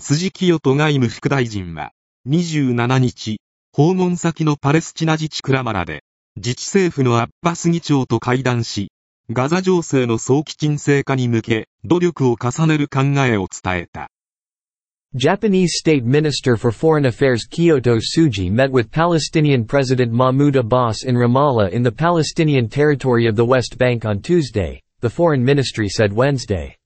辻清人外務副大臣は、27日、訪問先のパレスチナ自治クラマラで、自治政府のアッバス議長と会談し、ガザ情勢の早期沈静化に向け、努力を重ねる考えを伝えた。Japanese State Minister for Foreign Affairs Kyoto Suji met with Palestinian President Mahmoud Abbas in Ramallah in the Palestinian territory of the West Bank on Tuesday, the foreign ministry said Wednesday.